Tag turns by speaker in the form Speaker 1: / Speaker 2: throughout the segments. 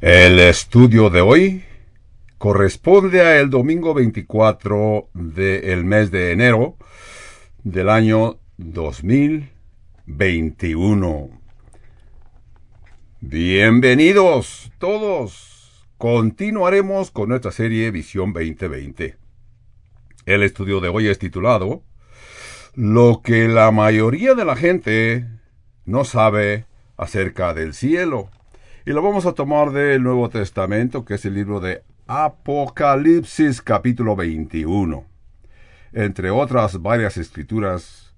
Speaker 1: El estudio de hoy corresponde a el domingo 24 del mes de enero del año 2021. Bienvenidos todos. Continuaremos con nuestra serie Visión 2020. El estudio de hoy es titulado Lo que la mayoría de la gente no sabe acerca del cielo. Y lo vamos a tomar del Nuevo Testamento, que es el libro de Apocalipsis capítulo 21. Entre otras varias escrituras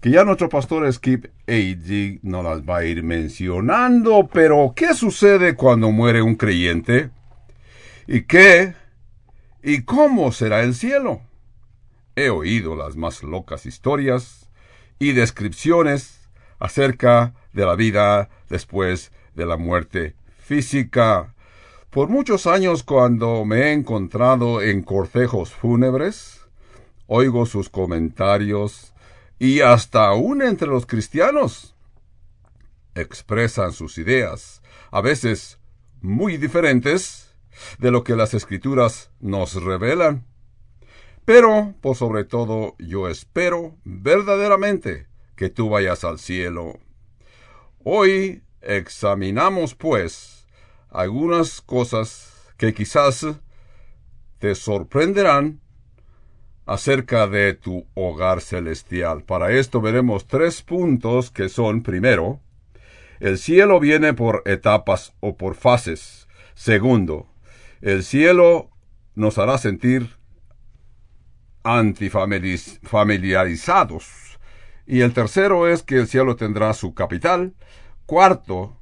Speaker 1: que ya nuestro pastor Skip A.D. no las va a ir mencionando, pero ¿qué sucede cuando muere un creyente? ¿Y qué? ¿Y cómo será el cielo? He oído las más locas historias y descripciones acerca de la vida después de la muerte física. Por muchos años cuando me he encontrado en cortejos fúnebres, oigo sus comentarios y hasta aún entre los cristianos expresan sus ideas, a veces muy diferentes de lo que las escrituras nos revelan. Pero, por sobre todo, yo espero verdaderamente que tú vayas al cielo. Hoy Examinamos, pues, algunas cosas que quizás te sorprenderán acerca de tu hogar celestial. Para esto veremos tres puntos que son, primero, el cielo viene por etapas o por fases. Segundo, el cielo nos hará sentir antifamiliarizados. Y el tercero es que el cielo tendrá su capital Cuarto,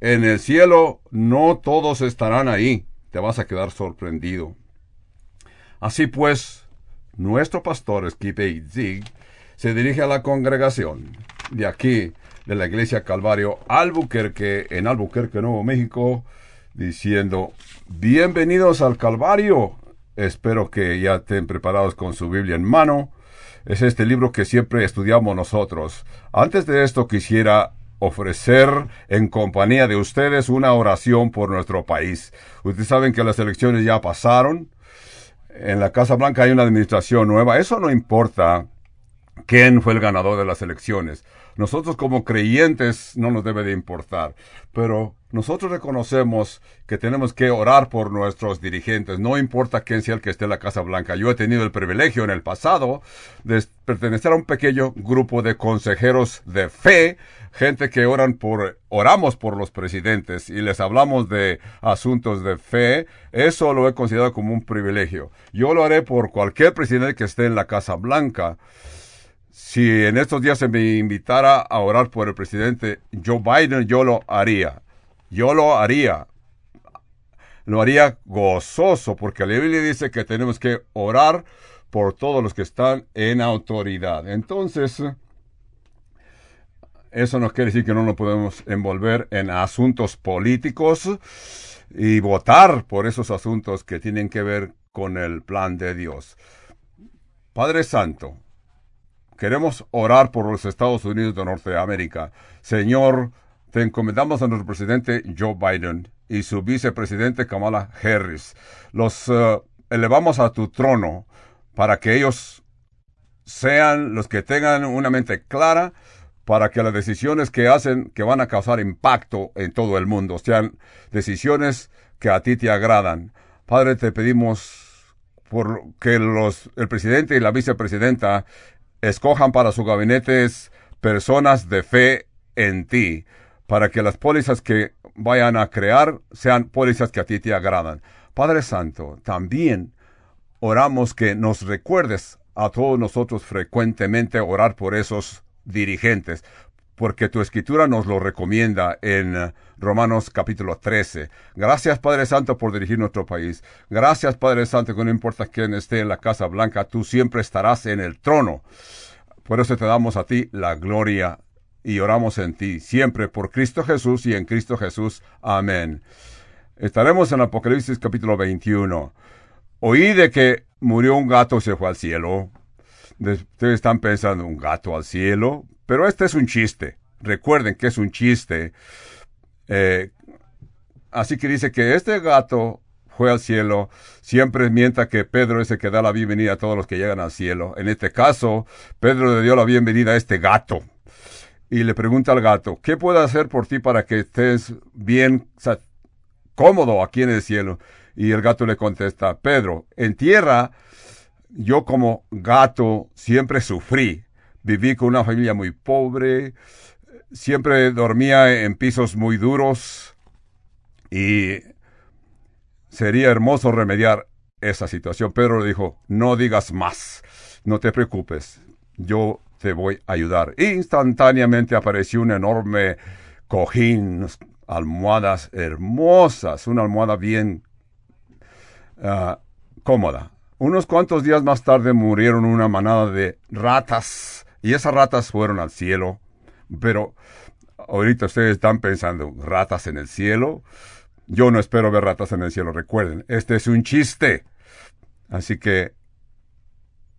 Speaker 1: en el cielo no todos estarán ahí. Te vas a quedar sorprendido. Así pues, nuestro pastor Skip Zig se dirige a la congregación de aquí, de la iglesia Calvario Albuquerque, en Albuquerque, Nuevo México, diciendo, bienvenidos al Calvario. Espero que ya estén preparados con su Biblia en mano. Es este libro que siempre estudiamos nosotros. Antes de esto quisiera ofrecer en compañía de ustedes una oración por nuestro país. Ustedes saben que las elecciones ya pasaron. En la Casa Blanca hay una administración nueva. Eso no importa quién fue el ganador de las elecciones. Nosotros como creyentes no nos debe de importar, pero nosotros reconocemos que tenemos que orar por nuestros dirigentes, no importa quién sea el que esté en la Casa Blanca. Yo he tenido el privilegio en el pasado de pertenecer a un pequeño grupo de consejeros de fe, gente que oran por, oramos por los presidentes y les hablamos de asuntos de fe. Eso lo he considerado como un privilegio. Yo lo haré por cualquier presidente que esté en la Casa Blanca si en estos días se me invitara a orar por el presidente Joe Biden, yo lo haría. Yo lo haría. Lo haría gozoso, porque la Biblia dice que tenemos que orar por todos los que están en autoridad. Entonces, eso no quiere decir que no nos podemos envolver en asuntos políticos y votar por esos asuntos que tienen que ver con el plan de Dios. Padre Santo, Queremos orar por los Estados Unidos de Norteamérica. Señor, te encomendamos a nuestro presidente Joe Biden y su vicepresidente Kamala Harris. Los eh, elevamos a tu trono para que ellos sean los que tengan una mente clara para que las decisiones que hacen que van a causar impacto en todo el mundo sean decisiones que a ti te agradan. Padre, te pedimos por que los, el presidente y la vicepresidenta escojan para sus gabinetes personas de fe en ti, para que las pólizas que vayan a crear sean pólizas que a ti te agradan. Padre Santo, también oramos que nos recuerdes a todos nosotros frecuentemente orar por esos dirigentes, porque tu escritura nos lo recomienda en Romanos capítulo 13. Gracias Padre Santo por dirigir nuestro país. Gracias Padre Santo que no importa quién esté en la Casa Blanca, tú siempre estarás en el trono. Por eso te damos a ti la gloria y oramos en ti, siempre por Cristo Jesús y en Cristo Jesús. Amén. Estaremos en Apocalipsis capítulo 21. Oí de que murió un gato y se fue al cielo. Ustedes están pensando, ¿un gato al cielo? Pero este es un chiste. Recuerden que es un chiste. Eh, así que dice que este gato fue al cielo, siempre mienta que Pedro es el que da la bienvenida a todos los que llegan al cielo. En este caso, Pedro le dio la bienvenida a este gato. Y le pregunta al gato, ¿qué puedo hacer por ti para que estés bien cómodo aquí en el cielo? Y el gato le contesta, Pedro, en tierra yo como gato siempre sufrí. Viví con una familia muy pobre, siempre dormía en pisos muy duros y sería hermoso remediar esa situación. Pedro le dijo, no digas más, no te preocupes, yo te voy a ayudar. Instantáneamente apareció un enorme cojín, almohadas hermosas, una almohada bien ah, cómoda. Unos cuantos días más tarde murieron una manada de ratas y esas ratas fueron al cielo. Pero ahorita ustedes están pensando, ratas en el cielo. Yo no espero ver ratas en el cielo, recuerden, este es un chiste. Así que,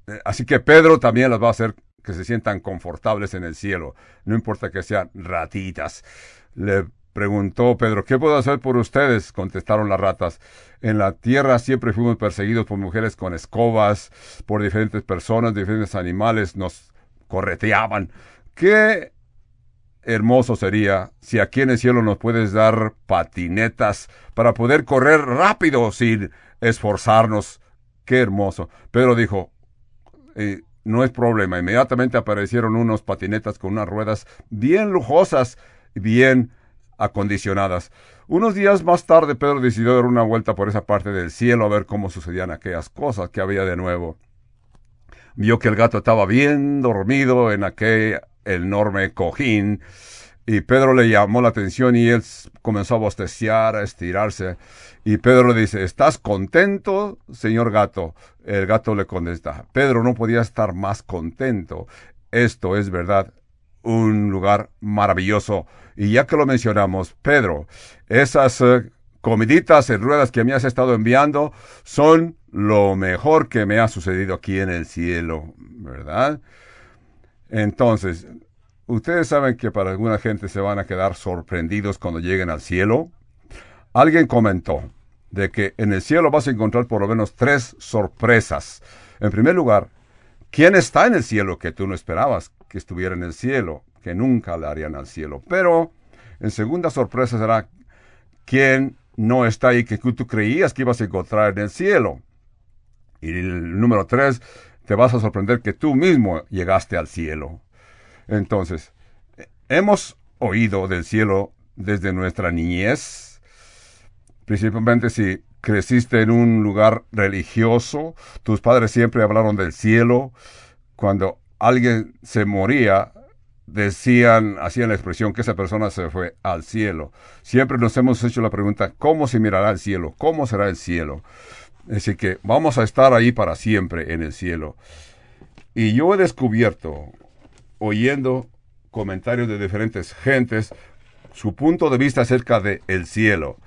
Speaker 1: eh, así que Pedro también las va a hacer que se sientan confortables en el cielo, no importa que sean ratitas. Le preguntó Pedro, ¿qué puedo hacer por ustedes? Contestaron las ratas. En la tierra siempre fuimos perseguidos por mujeres con escobas, por diferentes personas, diferentes animales, nos correteaban. ¿Qué hermoso sería si aquí en el cielo nos puedes dar patinetas para poder correr rápido sin esforzarnos. Qué hermoso. Pedro dijo, eh, no es problema. Inmediatamente aparecieron unos patinetas con unas ruedas bien lujosas, bien acondicionadas. Unos días más tarde Pedro decidió dar una vuelta por esa parte del cielo a ver cómo sucedían aquellas cosas que había de nuevo. Vio que el gato estaba bien dormido en aquel enorme cojín. Y Pedro le llamó la atención y él comenzó a bosteciar, a estirarse. Y Pedro le dice, ¿estás contento, señor gato? El gato le contesta, Pedro no podía estar más contento. Esto es verdad, un lugar maravilloso. Y ya que lo mencionamos, Pedro, esas eh, comiditas en ruedas que me has estado enviando son lo mejor que me ha sucedido aquí en el cielo, ¿verdad? Entonces, ustedes saben que para alguna gente se van a quedar sorprendidos cuando lleguen al cielo. Alguien comentó de que en el cielo vas a encontrar por lo menos tres sorpresas. En primer lugar, ¿quién está en el cielo que tú no esperabas que estuviera en el cielo, que nunca le harían al cielo? Pero en segunda sorpresa será quién no está ahí que tú creías que ibas a encontrar en el cielo. Y el número tres, te vas a sorprender que tú mismo llegaste al cielo. Entonces, hemos oído del cielo desde nuestra niñez, principalmente si creciste en un lugar religioso, tus padres siempre hablaron del cielo, cuando alguien se moría, decían, hacían la expresión que esa persona se fue al cielo. Siempre nos hemos hecho la pregunta, ¿cómo se mirará el cielo? ¿Cómo será el cielo? Así que vamos a estar ahí para siempre en el cielo. Y yo he descubierto, oyendo comentarios de diferentes gentes, su punto de vista acerca de el cielo,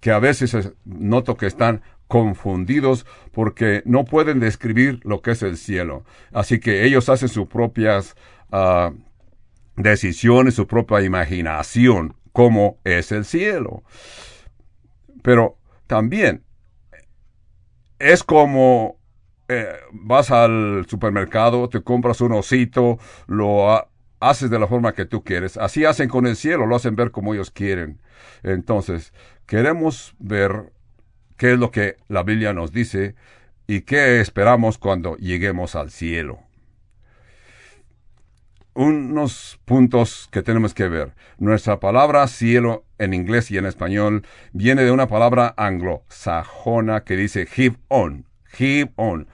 Speaker 1: que a veces noto que están confundidos porque no pueden describir lo que es el cielo. Así que ellos hacen sus propias uh, decisiones, su propia imaginación, cómo es el cielo. Pero también es como eh, vas al supermercado, te compras un osito, lo haces de la forma que tú quieres. Así hacen con el cielo, lo hacen ver como ellos quieren. Entonces, queremos ver qué es lo que la Biblia nos dice y qué esperamos cuando lleguemos al cielo unos puntos que tenemos que ver. Nuestra palabra cielo en inglés y en español viene de una palabra anglosajona que dice give on, give on.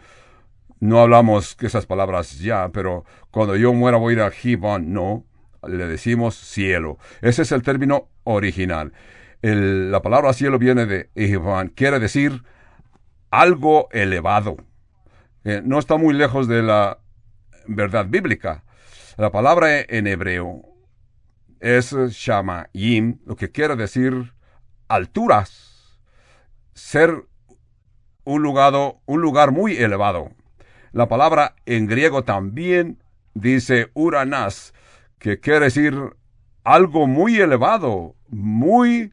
Speaker 1: No hablamos esas palabras ya, pero cuando yo muera voy a ir a give on, no, le decimos cielo. Ese es el término original. la palabra cielo viene de on, quiere decir algo elevado. Eh, no está muy lejos de la verdad bíblica. La palabra en hebreo es shamayim, lo que quiere decir alturas, ser un lugar, un lugar muy elevado. La palabra en griego también dice uranas, que quiere decir algo muy elevado, muy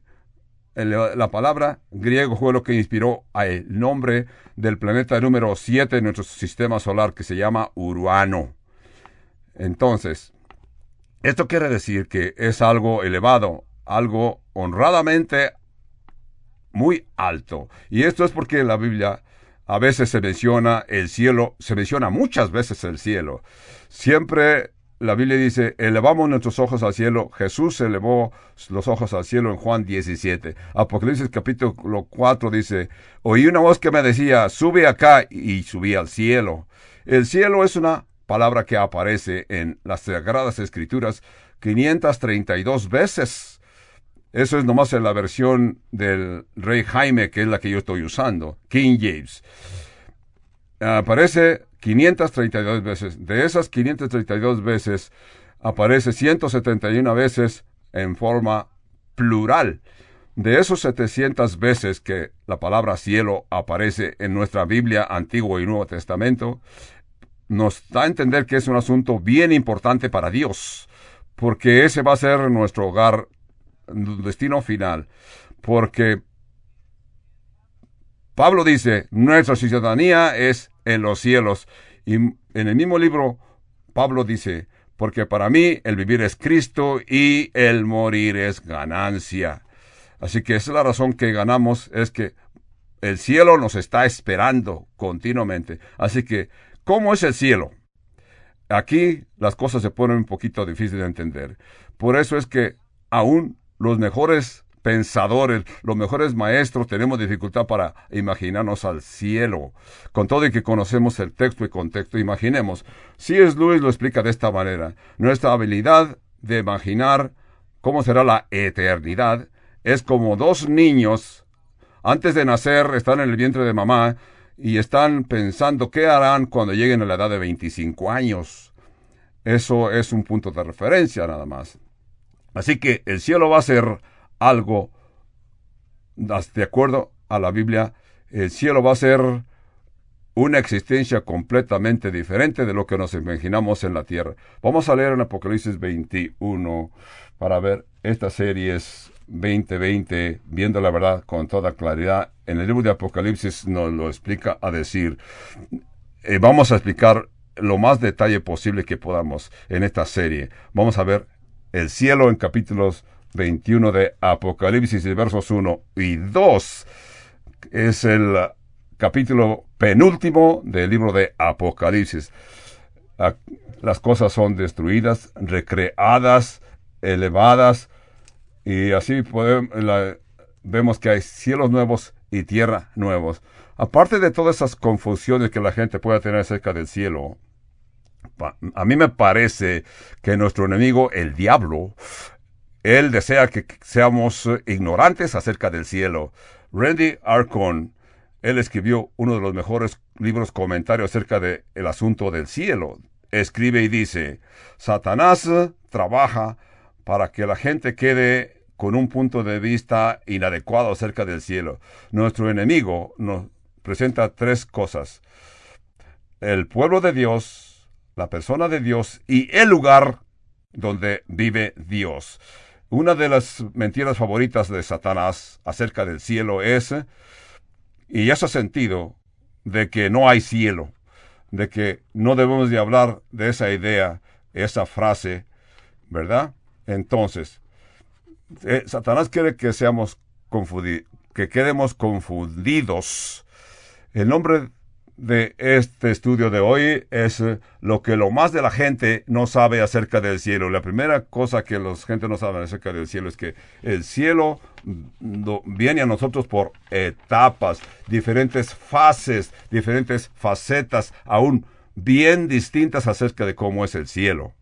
Speaker 1: la palabra griego fue lo que inspiró el nombre del planeta número 7 en nuestro sistema solar que se llama Urano. Entonces, esto quiere decir que es algo elevado, algo honradamente muy alto. Y esto es porque en la Biblia a veces se menciona el cielo, se menciona muchas veces el cielo. Siempre la Biblia dice, elevamos nuestros ojos al cielo. Jesús elevó los ojos al cielo en Juan 17. Apocalipsis capítulo 4 dice, oí una voz que me decía, sube acá y subí al cielo. El cielo es una palabra que aparece en las Sagradas Escrituras 532 veces. Eso es nomás en la versión del rey Jaime, que es la que yo estoy usando, King James. Aparece 532 veces. De esas 532 veces, aparece 171 veces en forma plural. De esos 700 veces que la palabra cielo aparece en nuestra Biblia Antiguo y Nuevo Testamento, nos da a entender que es un asunto bien importante para Dios, porque ese va a ser nuestro hogar, destino final, porque Pablo dice, nuestra ciudadanía es en los cielos. Y en el mismo libro, Pablo dice, porque para mí el vivir es Cristo y el morir es ganancia. Así que esa es la razón que ganamos, es que el cielo nos está esperando continuamente. Así que, ¿cómo es el cielo? Aquí las cosas se ponen un poquito difíciles de entender. Por eso es que aún los mejores pensadores, los mejores maestros, tenemos dificultad para imaginarnos al cielo. Con todo y que conocemos el texto y contexto, imaginemos. Si es Luis lo explica de esta manera. Nuestra habilidad de imaginar cómo será la eternidad es como dos niños antes de nacer están en el vientre de mamá y están pensando qué harán cuando lleguen a la edad de 25 años. Eso es un punto de referencia nada más. Así que el cielo va a ser algo, de acuerdo a la Biblia, el cielo va a ser una existencia completamente diferente de lo que nos imaginamos en la tierra. Vamos a leer en Apocalipsis 21 para ver estas series 2020, viendo la verdad con toda claridad. En el libro de Apocalipsis nos lo explica a decir, eh, vamos a explicar lo más detalle posible que podamos en esta serie. Vamos a ver el cielo en capítulos 21 de Apocalipsis, versos 1 y 2. Es el capítulo penúltimo del libro de Apocalipsis. Las cosas son destruidas, recreadas, elevadas, y así vemos que hay cielos nuevos y tierra nuevos. Aparte de todas esas confusiones que la gente puede tener acerca del cielo, a mí me parece que nuestro enemigo, el diablo, él desea que seamos ignorantes acerca del cielo. Randy Arcon, él escribió uno de los mejores libros comentarios acerca del el asunto del cielo. Escribe y dice, Satanás trabaja para que la gente quede con un punto de vista inadecuado acerca del cielo. Nuestro enemigo nos presenta tres cosas. El pueblo de Dios, la persona de Dios y el lugar donde vive Dios. Una de las mentiras favoritas de Satanás acerca del cielo es, y ese sentido, de que no hay cielo, de que no debemos de hablar de esa idea, esa frase, ¿verdad? Entonces, eh, Satanás quiere que seamos confundidos, que quedemos confundidos. El nombre de este estudio de hoy es eh, lo que lo más de la gente no sabe acerca del cielo. La primera cosa que la gente no sabe acerca del cielo es que el cielo mm, viene a nosotros por etapas, diferentes fases, diferentes facetas, aún bien distintas acerca de cómo es el cielo.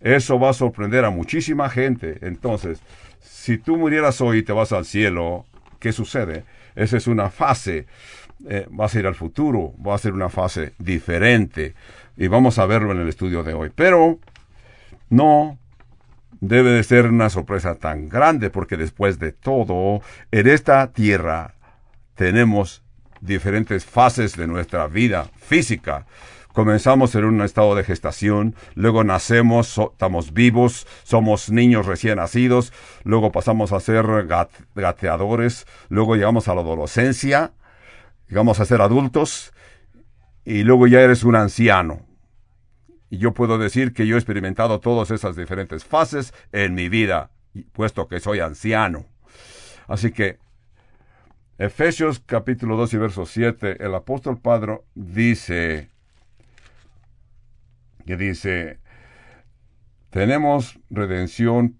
Speaker 1: Eso va a sorprender a muchísima gente. Entonces, si tú murieras hoy y te vas al cielo, ¿qué sucede? Esa es una fase eh, va a ser al futuro, va a ser una fase diferente y vamos a verlo en el estudio de hoy. Pero no debe de ser una sorpresa tan grande porque después de todo, en esta tierra tenemos diferentes fases de nuestra vida física, Comenzamos en un estado de gestación, luego nacemos, estamos vivos, somos niños recién nacidos, luego pasamos a ser gateadores, luego llegamos a la adolescencia, llegamos a ser adultos y luego ya eres un anciano. Y yo puedo decir que yo he experimentado todas esas diferentes fases en mi vida, puesto que soy anciano. Así que Efesios capítulo 2 y verso 7, el apóstol Padre dice, que dice, tenemos redención,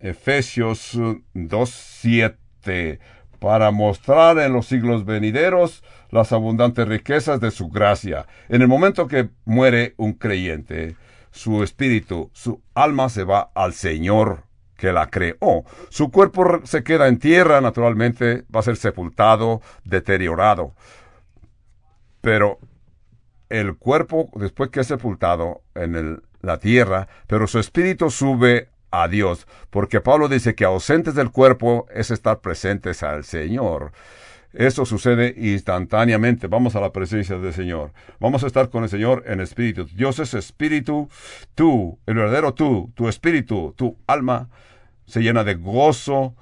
Speaker 1: Efesios 2.7, para mostrar en los siglos venideros las abundantes riquezas de su gracia. En el momento que muere un creyente, su espíritu, su alma se va al Señor que la creó. Su cuerpo se queda en tierra, naturalmente, va a ser sepultado, deteriorado. Pero el cuerpo, después que es sepultado en la tierra, pero su espíritu sube a Dios, porque Pablo dice que ausentes del cuerpo es estar presentes al Señor. Eso sucede instantáneamente. Vamos a la presencia del Señor. Vamos a estar con el Señor en espíritu. Dios es espíritu. Tú, el verdadero tú, tu espíritu, tu alma, se llena de gozo.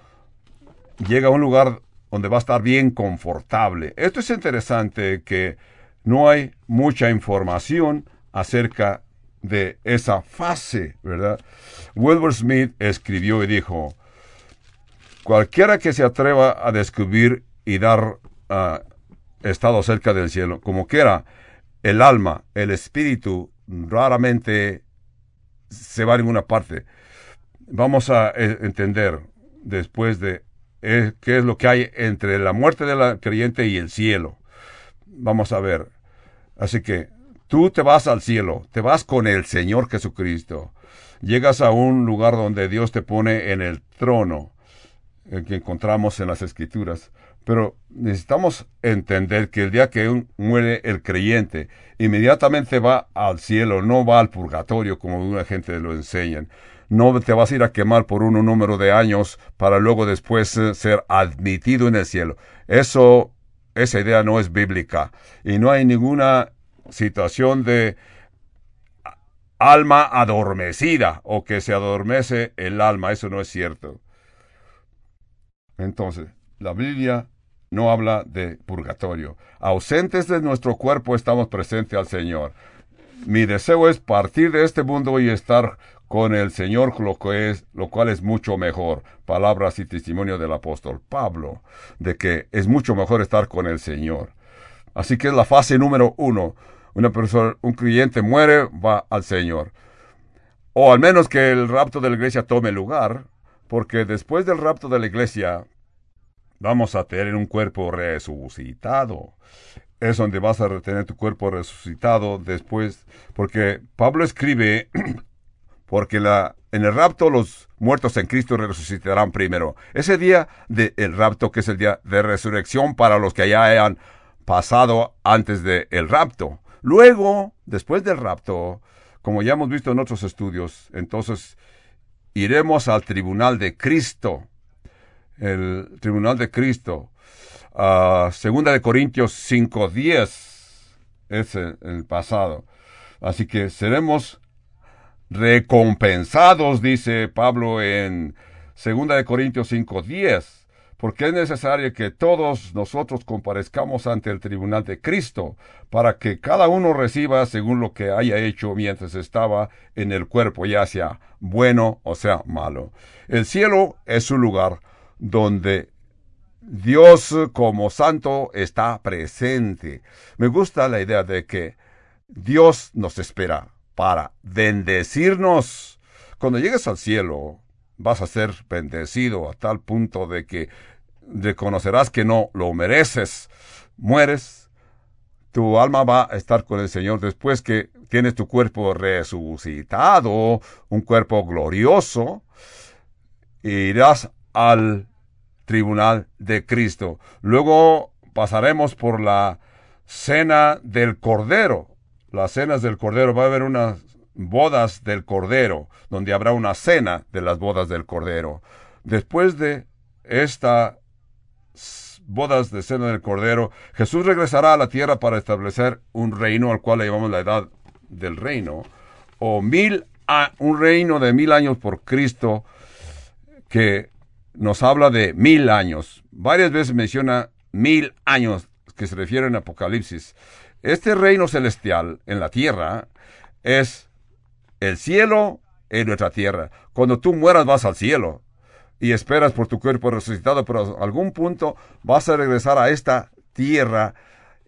Speaker 1: Llega a un lugar donde va a estar bien confortable. Esto es interesante que no hay mucha información acerca de esa fase, ¿verdad? Wilbur Smith escribió y dijo, cualquiera que se atreva a descubrir y dar uh, estado cerca del cielo, como quiera, el alma, el espíritu, raramente se va a ninguna parte. Vamos a eh, entender después de eh, qué es lo que hay entre la muerte del creyente y el cielo vamos a ver. Así que tú te vas al cielo, te vas con el Señor Jesucristo. Llegas a un lugar donde Dios te pone en el trono, el que encontramos en las Escrituras. Pero necesitamos entender que el día que muere el creyente, inmediatamente va al cielo, no va al purgatorio como una gente lo enseñan. No te vas a ir a quemar por un número de años para luego después eh, ser admitido en el cielo. Eso esa idea no es bíblica y no hay ninguna situación de alma adormecida o que se adormece el alma. Eso no es cierto. Entonces, la Biblia no habla de purgatorio. Ausentes de nuestro cuerpo estamos presentes al Señor. Mi deseo es partir de este mundo y estar con el Señor, lo, que es, lo cual es mucho mejor. Palabras y testimonio del apóstol Pablo, de que es mucho mejor estar con el Señor. Así que es la fase número uno. Una persona, un creyente muere, va al Señor. O al menos que el rapto de la iglesia tome lugar, porque después del rapto de la iglesia vamos a tener un cuerpo resucitado. Es donde vas a retener tu cuerpo resucitado después, porque Pablo escribe porque en el rapto los muertos en Cristo resucitarán primero. Ese día del rapto, que es el día de resurrección para los que ya hayan pasado antes del el rapto. Luego, después del rapto, como ya hemos visto en otros estudios, entonces iremos al tribunal de Cristo. El tribunal de Cristo. Uh, segunda de Corintios 5.10 es el pasado. Así que seremos recompensados, dice Pablo en 2 de Corintios 5:10, porque es necesario que todos nosotros comparezcamos ante el tribunal de Cristo, para que cada uno reciba según lo que haya hecho mientras estaba en el cuerpo, ya sea bueno o sea malo. El cielo es un lugar donde Dios como santo está presente. Me gusta la idea de que Dios nos espera para bendecirnos. Cuando llegues al cielo, vas a ser bendecido a tal punto de que reconocerás que no lo mereces. Mueres, tu alma va a estar con el Señor después que tienes tu cuerpo resucitado, un cuerpo glorioso, irás al tribunal de Cristo. Luego pasaremos por la cena del Cordero las cenas del Cordero, va a haber unas bodas del Cordero, donde habrá una cena de las bodas del Cordero. Después de esta bodas de cena del Cordero, Jesús regresará a la tierra para establecer un reino al cual le llamamos la edad del reino, o mil a, un reino de mil años por Cristo que nos habla de mil años. Varias veces menciona mil años que se refiere en Apocalipsis. Este reino celestial en la tierra es el cielo en nuestra tierra. Cuando tú mueras vas al cielo y esperas por tu cuerpo resucitado, pero algún punto vas a regresar a esta tierra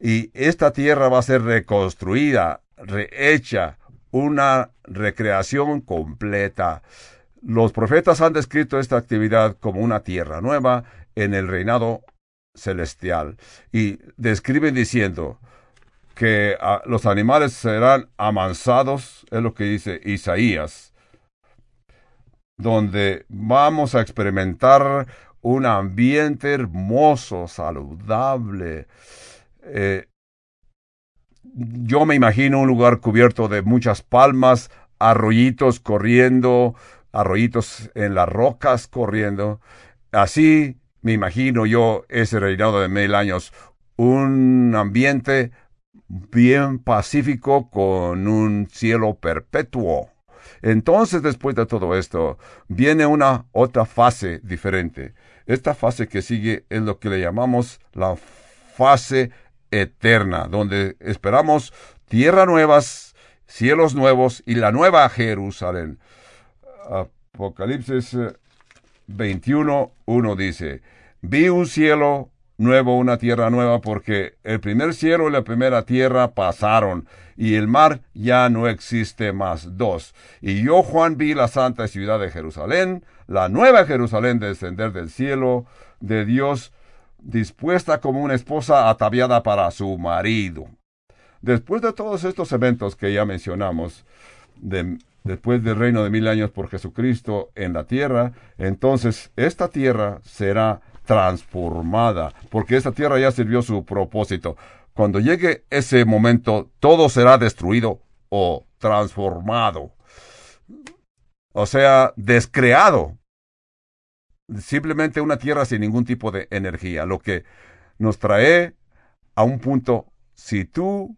Speaker 1: y esta tierra va a ser reconstruida, rehecha, una recreación completa. Los profetas han descrito esta actividad como una tierra nueva en el reinado celestial y describen diciendo que ah, los animales serán amansados, es lo que dice Isaías, donde vamos a experimentar un ambiente hermoso, saludable. Eh, yo me imagino un lugar cubierto de muchas palmas, arroyitos corriendo, arroyitos en las rocas corriendo. Así me imagino yo ese reinado de mil años, un ambiente bien pacífico con un cielo perpetuo. Entonces, después de todo esto, viene una otra fase diferente. Esta fase que sigue es lo que le llamamos la fase eterna, donde esperamos tierras nuevas, cielos nuevos y la nueva Jerusalén. Apocalipsis 21, eh, 1 dice, vi un cielo nuevo, una tierra nueva, porque el primer cielo y la primera tierra pasaron, y el mar ya no existe más. Dos. Y yo, Juan, vi la santa ciudad de Jerusalén, la nueva Jerusalén descender del cielo de Dios, dispuesta como una esposa ataviada para su marido. Después de todos estos eventos que ya mencionamos, de después del reino de mil años por Jesucristo en la tierra, entonces esta tierra será transformada, porque esta tierra ya sirvió su propósito. Cuando llegue ese momento, todo será destruido o transformado. O sea, descreado. Simplemente una tierra sin ningún tipo de energía, lo que nos trae a un punto, si tú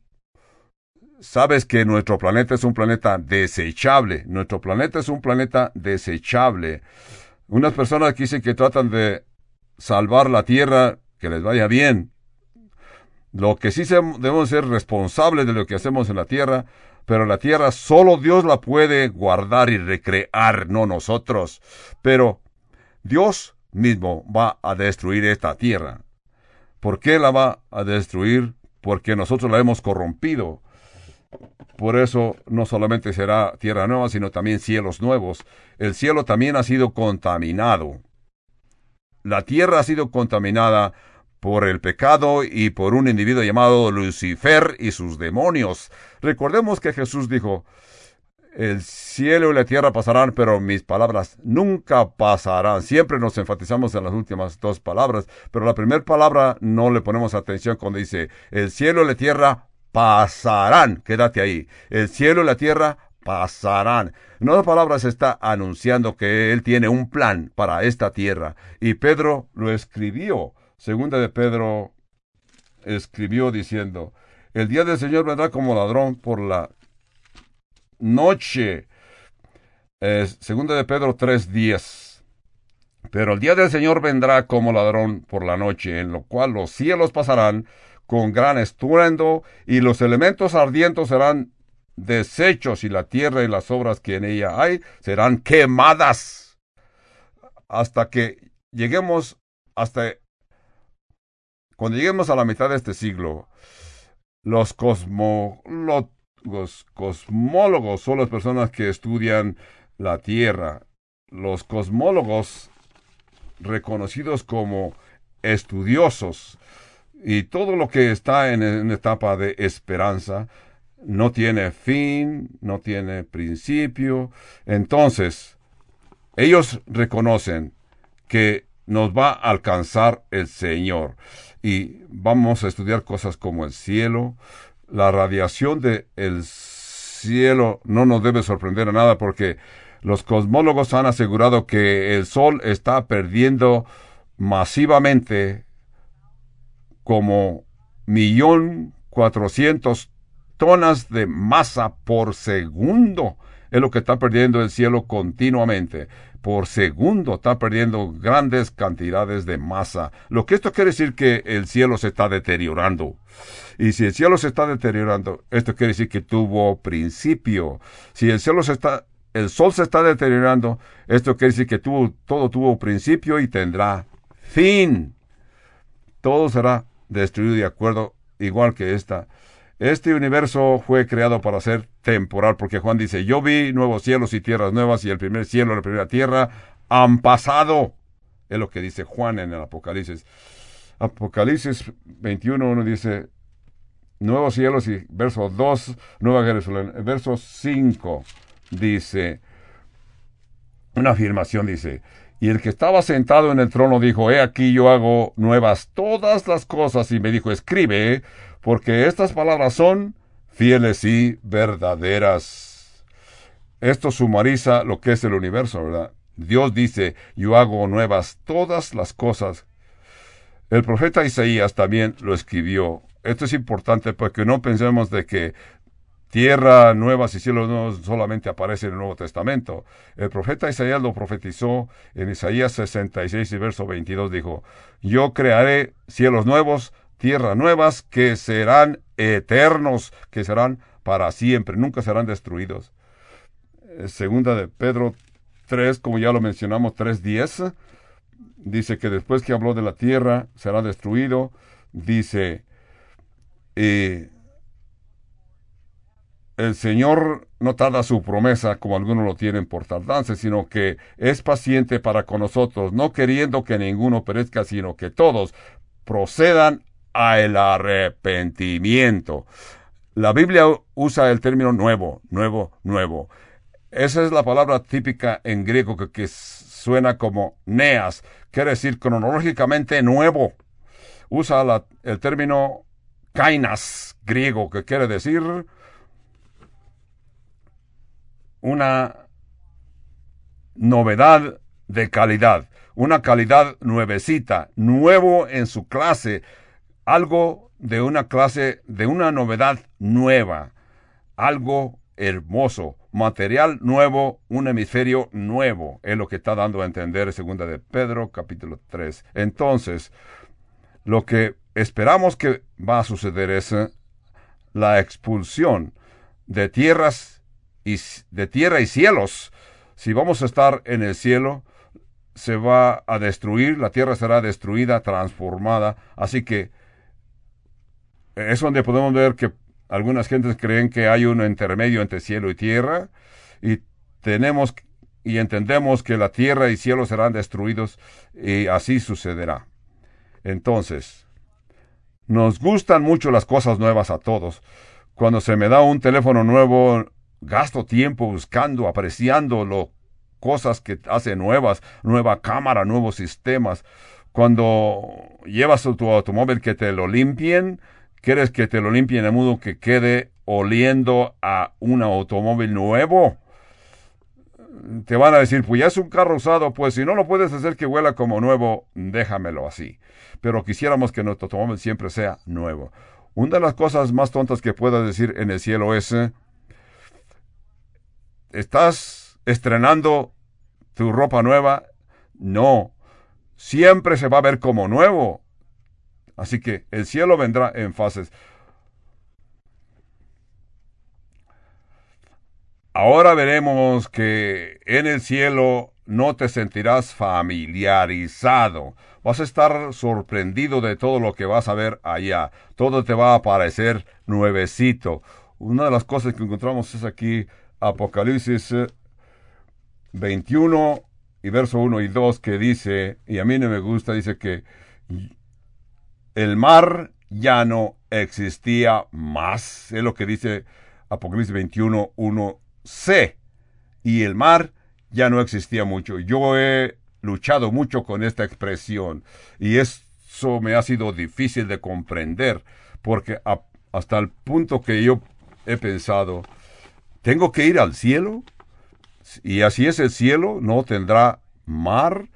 Speaker 1: sabes que nuestro planeta es un planeta desechable. Nuestro planeta es un planeta desechable. Unas personas que dicen que tratan de salvar la Tierra, que les vaya bien. Lo que sí debemos ser responsables de lo que hacemos en la Tierra, pero la Tierra solo Dios la puede guardar y recrear, no nosotros. Pero Dios mismo va a destruir esta Tierra. ¿Por qué la va a destruir? Porque nosotros la hemos corrompido. Por eso no solamente será tierra nueva, sino también cielos nuevos. El cielo también ha sido contaminado. La tierra ha sido contaminada por el pecado y por un individuo llamado Lucifer y sus demonios. Recordemos que Jesús dijo, el cielo y la tierra pasarán, pero mis palabras nunca pasarán. Siempre nos enfatizamos en las últimas dos palabras, pero la primera palabra no le ponemos atención cuando dice, el cielo y la tierra pasarán. Quédate ahí. El cielo y la tierra pasarán. En otras palabras, está anunciando que Él tiene un plan para esta tierra. Y Pedro lo escribió. Segunda de Pedro escribió diciendo, el día del Señor vendrá como ladrón por la noche. segunda de Pedro 3:10. Pero el día del Señor vendrá como ladrón por la noche, en lo cual los cielos pasarán con gran estruendo, y los elementos ardientes serán deshechos, y la tierra y las obras que en ella hay serán quemadas. Hasta que lleguemos hasta cuando lleguemos a la mitad de este siglo, los cosmólogos, son las personas que estudian la Tierra. Los cosmólogos reconocidos como estudiosos y todo lo que está en una etapa de esperanza no tiene fin, no tiene principio. Entonces, ellos reconocen que nos va a alcanzar el Señor y vamos a estudiar cosas como el cielo. La radiación del el cielo no nos debe sorprender a nada porque los cosmólogos han asegurado que el Sol está perdiendo masivamente como millón cuatrocientos tonas de masa por segundo. Es lo que está perdiendo el cielo continuamente. Por segundo está perdiendo grandes cantidades de masa. Lo que esto quiere decir que el cielo se está deteriorando. Y si el cielo se está deteriorando, esto quiere decir que tuvo principio. Si el cielo se está, el sol se está deteriorando, esto quiere decir que todo tuvo principio y tendrá fin. Todo será destruido de acuerdo igual que esta. Este universo fue creado para ser temporal, porque Juan dice, yo vi nuevos cielos y tierras nuevas y el primer cielo y la primera tierra han pasado. Es lo que dice Juan en el Apocalipsis. Apocalipsis 21, uno dice, nuevos cielos y verso 2, Nueva Jerusalén. Verso 5 dice, una afirmación dice, y el que estaba sentado en el trono dijo, he aquí yo hago nuevas todas las cosas, y me dijo, escribe, porque estas palabras son fieles y verdaderas. Esto sumariza lo que es el universo, ¿verdad? Dios dice, yo hago nuevas todas las cosas. El profeta Isaías también lo escribió. Esto es importante porque no pensemos de que tierra nuevas y cielos nuevos solamente aparece en el Nuevo Testamento. El profeta Isaías lo profetizó en Isaías 66 y verso 22 dijo, yo crearé cielos nuevos, tierras nuevas que serán eternos, que serán para siempre, nunca serán destruidos. Eh, segunda de Pedro 3, como ya lo mencionamos, 3.10, dice que después que habló de la tierra será destruido, dice, eh, el Señor no tarda su promesa como algunos lo tienen por tardanza, sino que es paciente para con nosotros, no queriendo que ninguno perezca, sino que todos procedan al arrepentimiento. La Biblia usa el término nuevo, nuevo, nuevo. Esa es la palabra típica en griego que, suena como neas, quiere decir cronológicamente nuevo. Usa el término kainas griego, que quiere decir una novedad de calidad, una calidad nuevecita, nuevo en su clase, algo de una clase, de una novedad nueva, algo hermoso, material nuevo, un hemisferio nuevo, es lo que está dando a entender segunda de Pedro capítulo 3. Entonces, lo que esperamos que va a suceder es eh, la expulsión de tierras y de tierra y cielos. Si vamos a estar en el cielo, se va a destruir, la tierra será destruida, transformada. Así que es donde podemos ver que algunas gentes creen que hay un intermedio entre cielo y tierra y tenemos y entendemos que la tierra y cielo serán destruidos y así sucederá. Entonces, nos gustan mucho las cosas nuevas a todos. Cuando se me da un teléfono nuevo, gasto tiempo buscando, apreciando lo, cosas que hace nuevas, nueva cámara, nuevos sistemas. Cuando llevas tu automóvil que te lo limpien, quieres que te lo limpien de modo que quede oliendo a un automóvil nuevo. Te van a decir, pues ya es un carro usado, pues si no lo puedes hacer que huela como nuevo, déjamelo así. Pero quisiéramos que nuestro automóvil siempre sea nuevo. Una de las cosas más tontas que puedas decir en el cielo es, ¿Estás estrenando tu ropa nueva? No, siempre se va a ver como nuevo. Así que el cielo vendrá en fases. Ahora veremos que en el cielo no te sentirás familiarizado. Vas a estar sorprendido de todo lo que vas a ver allá. Todo te va a parecer nuevecito. Una de las cosas que encontramos es aquí Apocalipsis 21 eh, y verso 1 y 2 que dice, y a mí no me gusta, dice que el mar ya no existía más. Es lo que dice Apocalipsis 21, 1c. Y el mar ya no existía mucho. Yo he luchado mucho con esta expresión y eso me ha sido difícil de comprender porque hasta el punto que yo he pensado, ¿Tengo que ir al cielo? Y así es el cielo, no tendrá mar,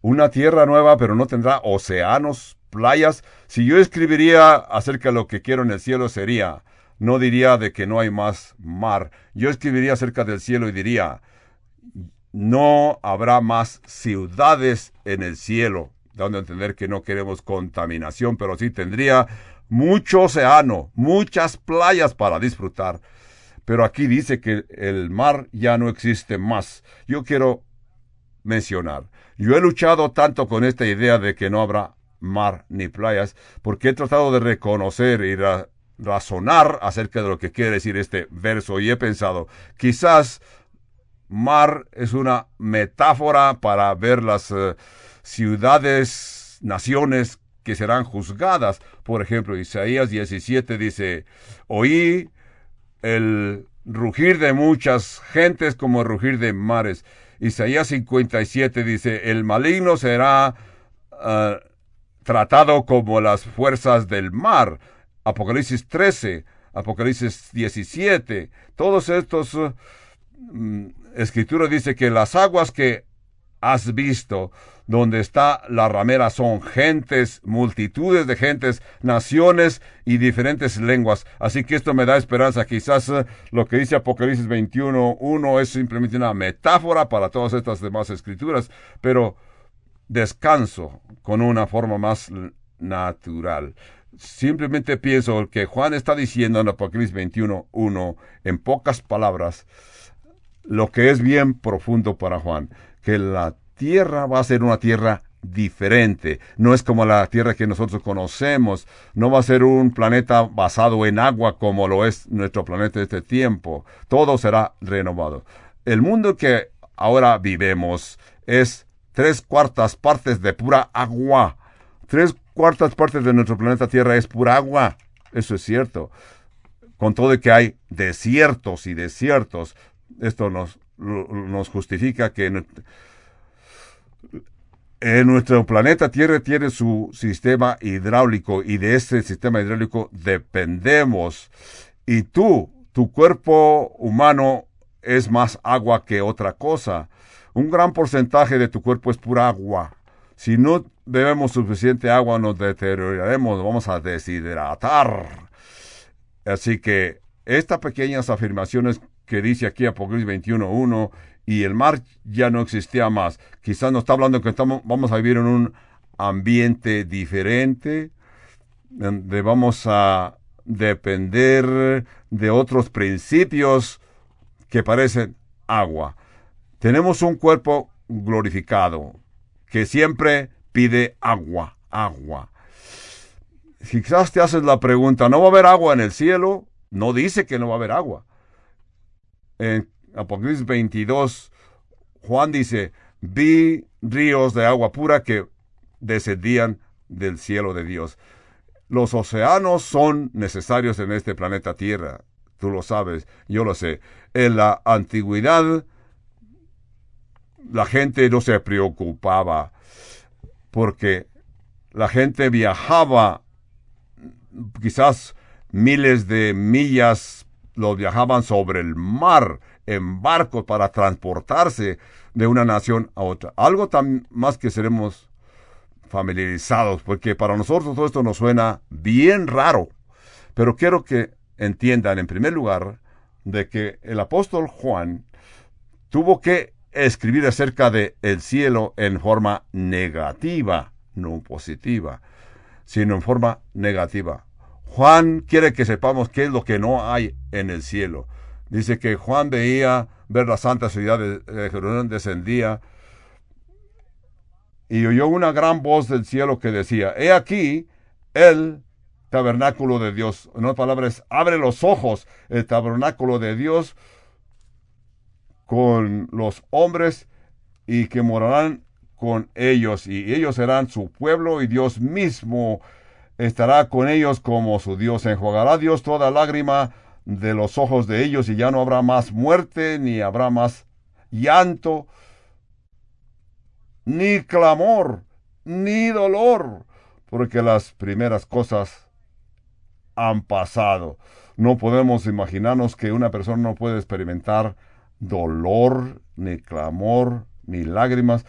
Speaker 1: una tierra nueva, pero no tendrá océanos playas. Si yo escribiría acerca de lo que quiero en el cielo sería, no diría de que no hay más mar. Yo escribiría acerca del cielo y diría, no habrá más ciudades en el cielo, dando a entender que no queremos contaminación, pero sí tendría mucho océano, muchas playas para disfrutar. Pero aquí dice que el mar ya no existe más. Yo quiero mencionar, yo he luchado tanto con esta idea de que no habrá mar ni playas, porque he tratado de reconocer y razonar acerca de lo que quiere decir este verso y he pensado, quizás mar es una metáfora para ver las eh, ciudades, naciones que serán juzgadas. Por ejemplo, Isaías 17 dice, oí el rugir de muchas gentes como el rugir de mares. Isaías 57 dice, el maligno será ah, tratado como las fuerzas del mar. Apocalipsis 13, Apocalipsis 17, todos estos uh, escrituras dice que las aguas que has visto donde está la ramera son gentes, multitudes de gentes, naciones y diferentes lenguas. Así que esto me da esperanza. Quizás eh, lo que dice Apocalipsis 21, 1 es simplemente una metáfora para todas estas demás escrituras, pero descanso con una forma más natural. Simplemente pienso que Juan está diciendo en Apocalipsis 21, 1, en pocas palabras, lo que es bien profundo para Juan, que la tierra va a ser una tierra diferente. No es como la tierra que nosotros conocemos. No va a ser un planeta basado en agua como lo es nuestro planeta de este tiempo. Todo será renovado. El mundo que ahora vivemos es tres cuartas partes de pura agua. Tres cuartas partes de nuestro planeta Tierra es pura agua. Eso es cierto. Con todo que hay desiertos y desiertos, esto nos, nos justifica que en nuestro planeta Tierra tiene su sistema hidráulico y de ese sistema hidráulico dependemos. Y tú, tu cuerpo humano es más agua que otra cosa. Un gran porcentaje de tu cuerpo es pura agua. Si no bebemos suficiente agua nos deterioraremos, vamos a deshidratar. Así que estas pequeñas afirmaciones que dice aquí Apocalipsis 21.1 y el mar ya no existía más. Quizás nos está hablando que estamos, vamos a vivir en un ambiente diferente, donde vamos a depender de otros principios que parecen agua. Tenemos un cuerpo glorificado que siempre pide agua, agua. Si quizás te haces la pregunta, ¿no va a haber agua en el cielo? No dice que no va a haber agua. En Apocalipsis 22, Juan dice, vi ríos de agua pura que descendían del cielo de Dios. Los océanos son necesarios en este planeta Tierra. Tú lo sabes, yo lo sé. En la antigüedad, la gente no se preocupaba porque la gente viajaba quizás miles de millas, lo viajaban sobre el mar en barcos para transportarse de una nación a otra. Algo tan más que seremos familiarizados, porque para nosotros todo esto nos suena bien raro. Pero quiero que entiendan, en primer lugar, de que el apóstol Juan tuvo que escribir acerca de el cielo en forma negativa, no positiva, sino en forma negativa. Juan quiere que sepamos qué es lo que no hay en el cielo. Dice que Juan veía ver la santa ciudad de Jerusalén descendía y oyó una gran voz del cielo que decía, he aquí el tabernáculo de Dios. En otras palabras, abre los ojos el tabernáculo de Dios con los hombres y que morarán con ellos y ellos serán su pueblo y Dios mismo estará con ellos como su Dios. Enjuagará Dios toda lágrima de los ojos de ellos y ya no habrá más muerte, ni habrá más llanto, ni clamor, ni dolor, porque las primeras cosas han pasado. No podemos imaginarnos que una persona no puede experimentar dolor, ni clamor, ni lágrimas.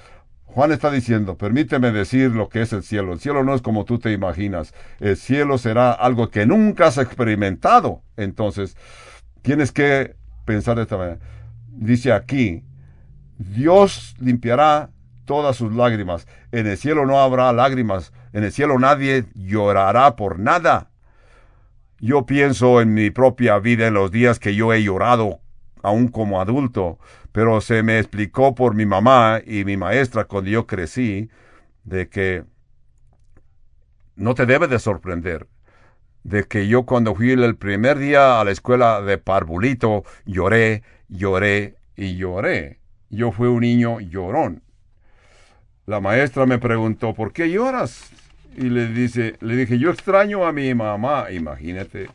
Speaker 1: Juan está diciendo, permíteme decir lo que es el cielo. El cielo no es como tú te imaginas. El cielo será algo que nunca has experimentado. Entonces, tienes que pensar de esta manera. Dice aquí, Dios limpiará todas sus lágrimas. En el cielo no habrá lágrimas. En el cielo nadie llorará por nada. Yo pienso en mi propia vida, en los días que yo he llorado, aún como adulto, pero se me explicó por mi mamá y mi maestra cuando yo crecí, de que no te debe de sorprender de que yo cuando fui el primer día a la escuela de Parvulito lloré, lloré y lloré. Yo fui un niño llorón. La maestra me preguntó, ¿por qué lloras? Y le dice, le dije, yo extraño a mi mamá, imagínate.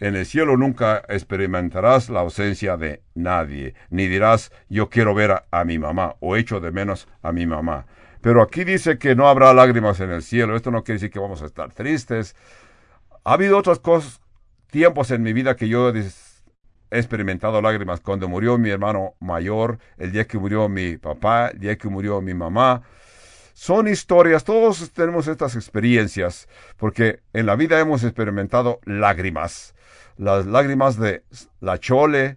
Speaker 1: En el cielo nunca experimentarás la ausencia de nadie, ni dirás, yo quiero ver a, mi mamá, o echo de menos a mi mamá. Pero aquí dice que no habrá lágrimas en el cielo. Esto no quiere decir que vamos a estar tristes. Ha habido otros cosas, tiempos en mi vida que yo he experimentado lágrimas. Cuando murió mi hermano mayor, el día que murió mi papá, el día que murió mi mamá. Son historias, todos tenemos estas experiencias, porque en la vida hemos experimentado lágrimas. Las lágrimas de la chole,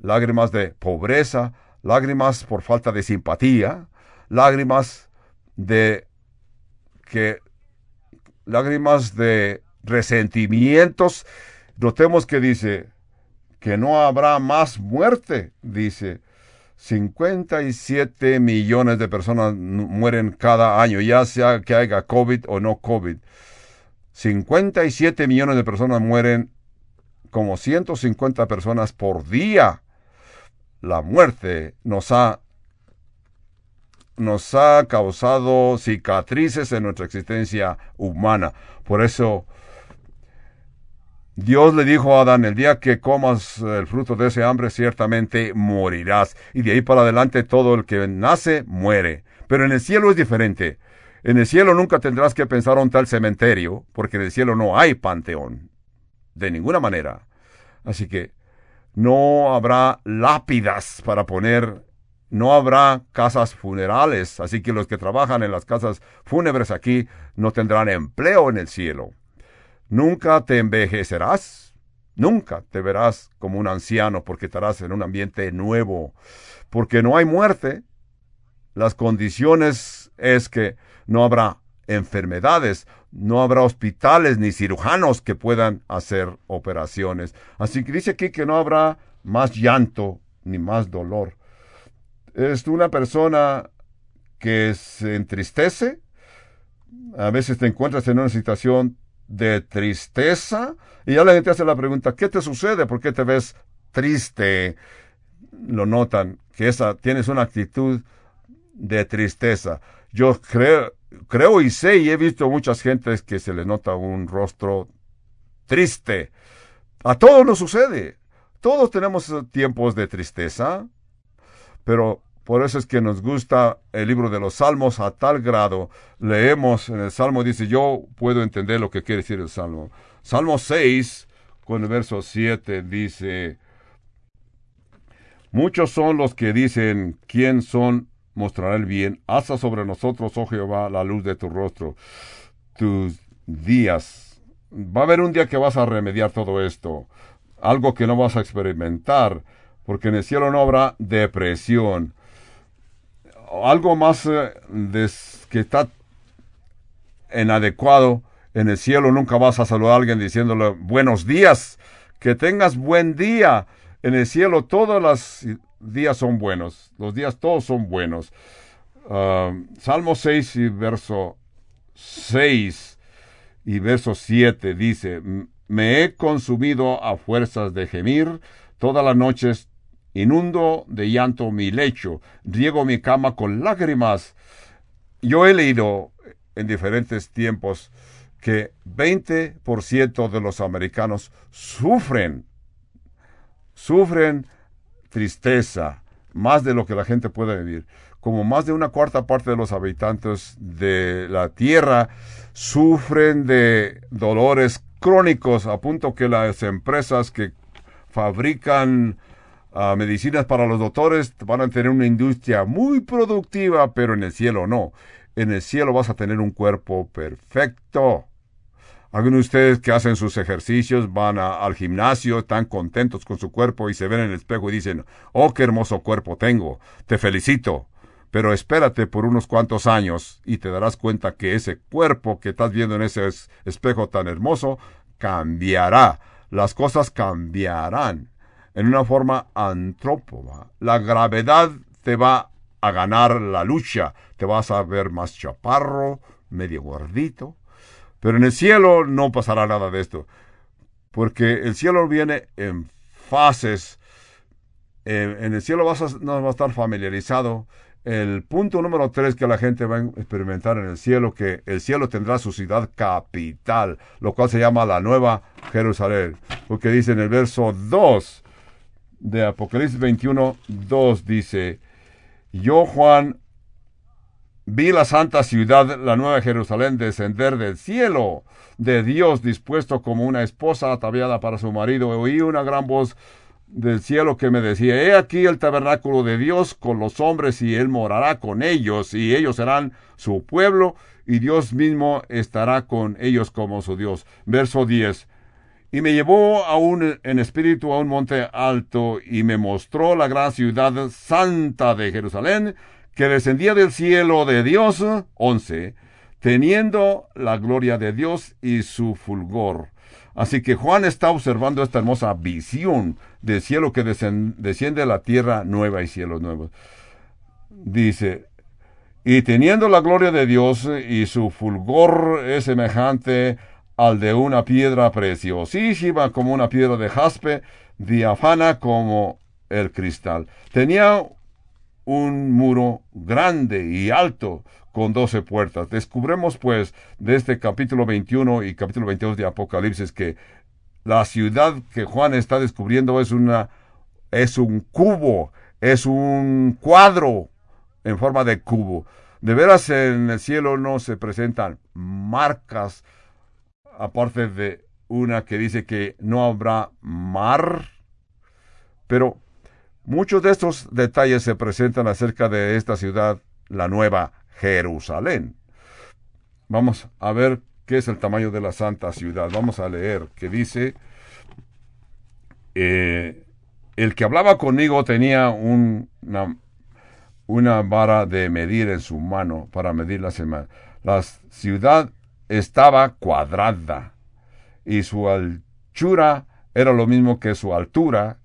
Speaker 1: lágrimas de pobreza, lágrimas por falta de simpatía, lágrimas de que lágrimas de resentimientos. Notemos que dice que no habrá más muerte, dice. 57 millones de personas mueren cada año, ya sea que haya COVID o no COVID. 57 millones de personas mueren como 150 personas por día. La muerte nos ha nos ha causado cicatrices en nuestra existencia humana. Por eso Dios le dijo a Adán, el día que comas el fruto de ese hambre, ciertamente morirás. Y de ahí para adelante todo el que nace muere. Pero en el cielo es diferente. En el cielo nunca tendrás que pensar un tal cementerio, porque en el cielo no hay panteón. De ninguna manera. Así que no habrá lápidas para poner, no habrá casas funerales. Así que los que trabajan en las casas fúnebres aquí no tendrán empleo en el cielo. Nunca te envejecerás, nunca te verás como un anciano porque estarás en un ambiente nuevo, porque no hay muerte. Las condiciones es que no habrá enfermedades, no habrá hospitales ni cirujanos que puedan hacer operaciones. Así que dice aquí que no habrá más llanto ni más dolor. Es una persona que se entristece. A veces te encuentras en una situación de tristeza. Y ya la gente hace la pregunta, ¿qué te sucede? ¿Por qué te ves triste? Lo notan, que esa, tienes una actitud de tristeza. Yo creo, creo y sé y he visto muchas gentes que se le nota un rostro triste. A todos nos sucede. Todos tenemos tiempos de tristeza, pero por eso es que nos gusta el libro de los Salmos a tal grado. Leemos en el Salmo, dice, yo puedo entender lo que quiere decir el Salmo. Salmo 6, con el verso 7, dice, muchos son los que dicen, ¿quién son? Mostrará el bien. Hasta sobre nosotros, oh Jehová, la luz de tu rostro. Tus días. Va a haber un día que vas a remediar todo esto. Algo que no vas a experimentar. Porque en el cielo no habrá depresión algo más eh, que está inadecuado en el cielo, nunca vas a saludar a alguien diciéndole buenos días, que tengas buen día. En el cielo todos los días son buenos, los días todos son buenos. Ah, Salmo 6 y verso 6 y verso 7 dice, me he consumido a fuerzas de gemir, todas las noches Inundo de llanto mi lecho, riego mi cama con lágrimas. Yo he leído en diferentes tiempos que 20% de los americanos sufren, sufren tristeza, más de lo que la gente puede vivir. Como más de una cuarta parte de los habitantes de la Tierra sufren de dolores crónicos, a punto que las empresas que fabrican ah, medicinas para los doctores, van a tener una industria muy productiva, pero en el cielo no. En el cielo vas a tener un cuerpo perfecto. Algunos de ustedes que hacen sus ejercicios van al gimnasio, están contentos con su cuerpo y se ven en el espejo y dicen, oh, qué hermoso cuerpo tengo, te felicito. Pero espérate por unos cuantos años y te darás cuenta que ese cuerpo que estás viendo en ese espejo tan hermoso cambiará. Las cosas cambiarán en una forma antrópoba. La gravedad te va a ganar la lucha. Te vas a ver más chaparro, medio gordito. Pero en el cielo no pasará nada de esto. Porque el cielo viene en fases. en el cielo vas a, no va a estar familiarizado el punto número tres que la gente va a experimentar en el cielo, que el cielo tendrá su ciudad capital, lo cual se llama la Nueva Jerusalén. Porque dice en el verso 2 de Apocalipsis 21, 2 dice, yo Juan vi la santa ciudad, la Nueva Jerusalén, descender del cielo de Dios dispuesto como una esposa ataviada para su marido. Oí una gran voz del cielo que me decía, he aquí el tabernáculo de Dios con los hombres y él morará con ellos y ellos serán su pueblo y Dios mismo estará con ellos como su Dios. Verso 10. Y me llevó aún en espíritu a un monte alto y me mostró la gran ciudad santa de Jerusalén que descendía del cielo de Dios. 11. Teniendo la gloria de Dios y su fulgor. Así que Juan está observando esta hermosa visión del cielo que desciende a la tierra nueva y cielos nuevos. Dice, y teniendo la gloria de Dios y su fulgor es semejante al de una piedra preciosísima como una piedra de jaspe, diafana como el cristal. Tenía un muro grande y alto con doce puertas. Descubremos pues de este capítulo 21 y capítulo 22 de Apocalipsis que la ciudad que Juan está descubriendo es una es un cubo, es un cuadro en forma de cubo. De veras en el cielo no se presentan marcas aparte de una que dice que no habrá mar, pero muchos de estos detalles se presentan acerca de esta ciudad, la nueva Jerusalén. Vamos a ver qué es el tamaño de la santa ciudad. Vamos a leer que dice, eh, el que hablaba conmigo tenía una, una vara de medir en su mano para medir la semana. La ciudad estaba cuadrada y su anchura era lo mismo que su altura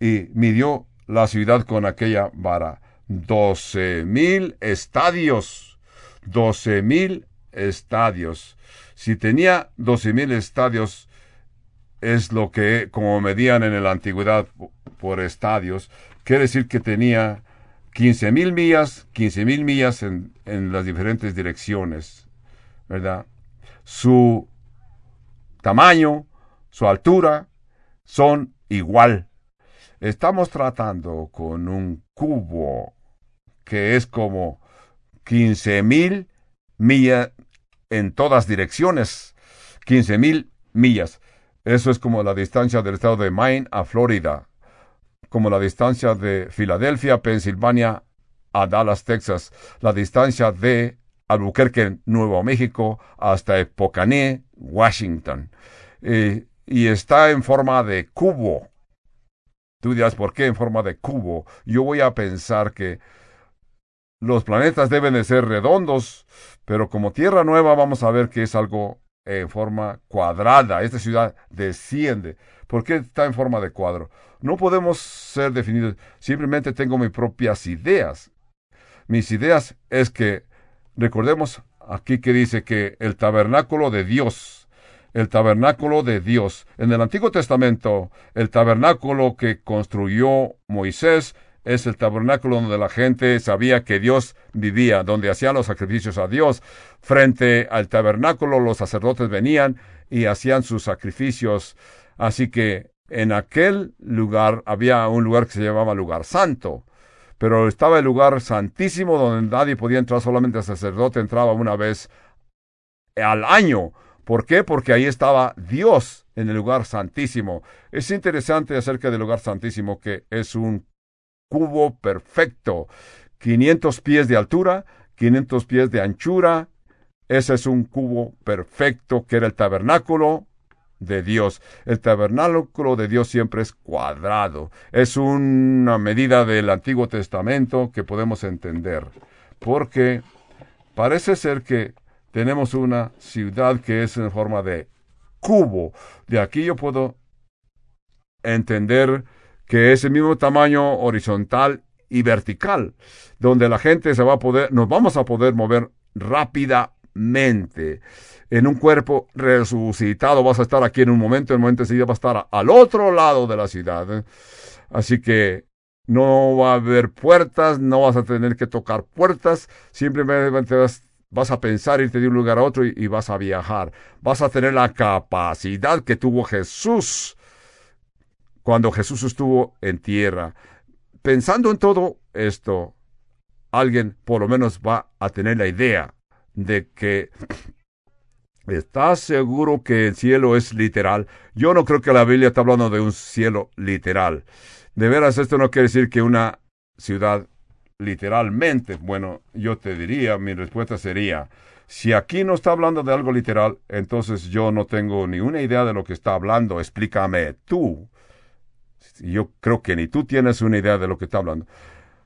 Speaker 1: y midió la ciudad con aquella vara doce mil estadios. Doce mil estadios. Si tenía doce mil estadios, es lo que, como medían en la antigüedad por estadios, quiere decir que tenía quince mil millas, quince mil millas en, en las diferentes direcciones, ¿verdad? Su tamaño, su altura, son igual. Estamos tratando con un cubo que es como 15 mil millas en todas direcciones. 15 mil millas. Eso es como la distancia del estado de Maine a Florida, como la distancia de Filadelfia, Pensilvania a Dallas, Texas, la distancia de Albuquerque, Nuevo México, hasta Epocané, Washington. Eh, y está en forma de cubo. Tú dirás, ¿por qué en forma de cubo? Yo voy a pensar que los planetas deben de ser redondos, pero como Tierra Nueva vamos a ver que es algo en forma cuadrada. Esta ciudad desciende. ¿Por qué está en forma de cuadro? No podemos ser definidos. Simplemente tengo mis propias ideas. Mis ideas es que, recordemos aquí que dice que el tabernáculo de Dios, el tabernáculo de Dios, en el Antiguo Testamento, el tabernáculo que construyó Moisés es el tabernáculo donde la gente sabía que Dios vivía, donde hacían los sacrificios a Dios. Frente al tabernáculo los sacerdotes venían y hacían sus sacrificios. Así que en aquel lugar había un lugar que se llamaba lugar santo. Pero estaba el lugar santísimo donde nadie podía entrar, solamente el sacerdote entraba una vez al año ¿Por qué? Porque ahí estaba Dios en el lugar santísimo. Es interesante acerca del lugar santísimo que es un cubo perfecto. 500 pies de altura, 500 pies de anchura. Ese es un cubo perfecto que era el tabernáculo de Dios. El tabernáculo de Dios siempre es cuadrado. Es una medida del Antiguo Testamento que podemos entender. Porque parece ser que tenemos una ciudad que es en forma de cubo. De aquí yo puedo entender que es el mismo tamaño horizontal y vertical, donde la gente se va a poder, nos vamos a poder mover rápidamente. En un cuerpo resucitado vas a estar aquí en un momento, en un momento enseguida va a estar al otro lado de la ciudad. Así que no va a haber puertas, no vas a tener que tocar puertas, simplemente vas, vas a pensar irte de un lugar a otro y, vas a viajar. Vas a tener la capacidad que tuvo Jesús cuando Jesús estuvo en tierra. Pensando en todo esto, alguien por lo menos va a tener la idea de que ¿Estás seguro que el cielo es literal? Yo no creo que la Biblia está hablando de un cielo literal. De veras, esto no quiere decir que una ciudad literalmente, bueno, yo te diría, mi respuesta sería, si aquí no está hablando de algo literal, entonces yo no tengo ni una idea de lo que está hablando. Explícame tú. Yo creo que ni tú tienes una idea de lo que está hablando.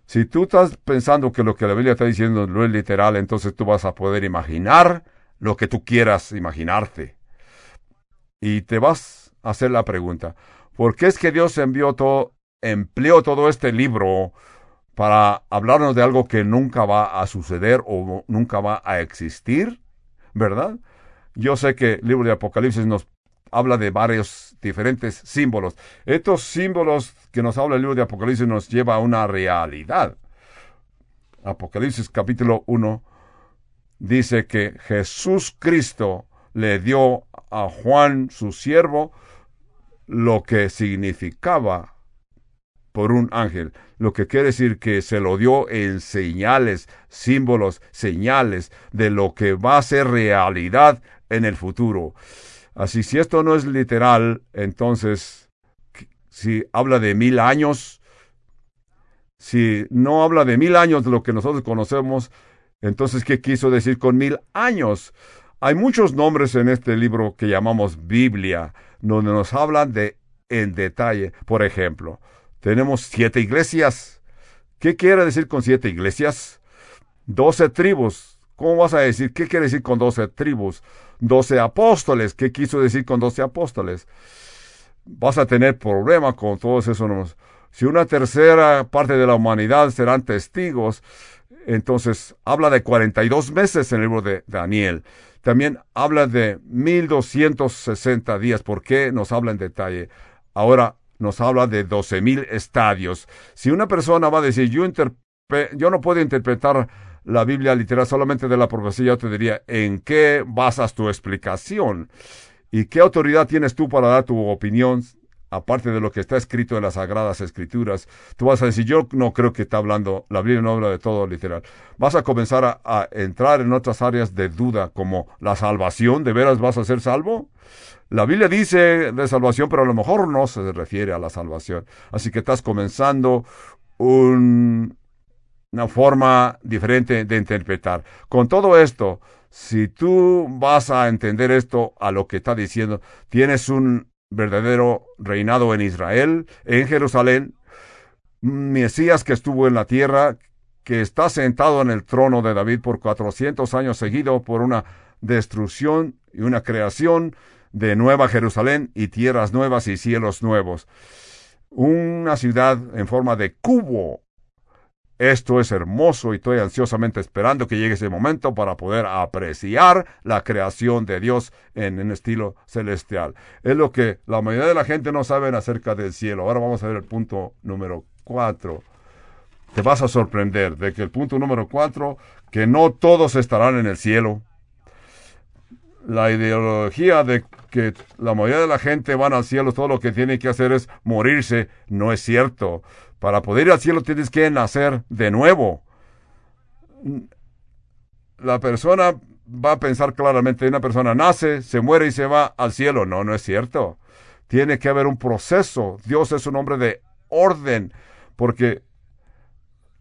Speaker 1: Si tú estás pensando que lo que la Biblia está diciendo no es literal, entonces tú vas a poder imaginar lo que tú quieras imaginarte. Y te vas a hacer la pregunta, ¿por qué es que Dios envió todo, empleó todo este libro para hablarnos de algo que nunca va a suceder o nunca va a existir? ¿Verdad? Yo sé que el libro de Apocalipsis nos habla de varios diferentes símbolos. Estos símbolos que nos habla el libro de Apocalipsis nos lleva a una realidad. Apocalipsis capítulo 1 dice que Jesús Cristo le dio a Juan, su siervo, lo que significaba por un ángel, lo que quiere decir que se lo dio en señales, símbolos, señales de lo que va a ser realidad en el futuro. Así, si esto no es literal, entonces, si habla de mil años, si no habla de mil años de lo que nosotros conocemos, entonces, ¿qué quiso decir con mil años? Hay muchos nombres en este libro que llamamos Biblia, donde nos hablan de en detalle. Por ejemplo, tenemos siete iglesias. ¿Qué quiere decir con siete iglesias? Doce tribus. ¿Cómo vas a decir? ¿Qué quiere decir con doce tribus? Doce apóstoles. ¿Qué quiso decir con doce apóstoles? Vas a tener problema con todos esos Si una tercera parte de la humanidad serán testigos, entonces, habla de 42 meses en el libro de Daniel. También habla de 1260 días. ¿Por qué nos habla en detalle? Ahora nos habla de 12.000 estadios. Si una persona va a decir, yo, yo no puedo interpretar la Biblia literal solamente de la profecía, yo te diría, ¿en qué basas tu explicación? ¿Y qué autoridad tienes tú para dar tu opinión aparte de lo que está escrito en las Sagradas Escrituras, tú vas a decir, yo no creo que está hablando, la Biblia no habla de todo literal. Vas a comenzar a, a, entrar en otras áreas de duda, como la salvación, ¿de veras vas a ser salvo? La Biblia dice de salvación, pero a lo mejor no se refiere a la salvación. Así que estás comenzando un, una forma diferente de interpretar. Con todo esto, si tú vas a entender esto a lo que está diciendo, tienes un verdadero reinado en Israel, en Jerusalén, Mesías que estuvo en la tierra, que está sentado en el trono de David por 400 años seguido por una destrucción y una creación de Nueva Jerusalén y tierras nuevas y cielos nuevos. Una ciudad en forma de cubo esto es hermoso y estoy ansiosamente esperando que llegue ese momento para poder apreciar la creación de Dios en un estilo celestial. Es lo que la mayoría de la gente no sabe acerca del cielo. Ahora vamos a ver el punto número cuatro. Te vas a sorprender de que el punto número cuatro, que no todos estarán en el cielo. La ideología de que la mayoría de la gente van al cielo, todo lo que tiene que hacer es morirse, no es cierto. Para poder ir al cielo tienes que nacer de nuevo. La persona va a pensar claramente, una persona nace, se muere y se va al cielo. No, no es cierto. Tiene que haber un proceso. Dios es un hombre de orden, porque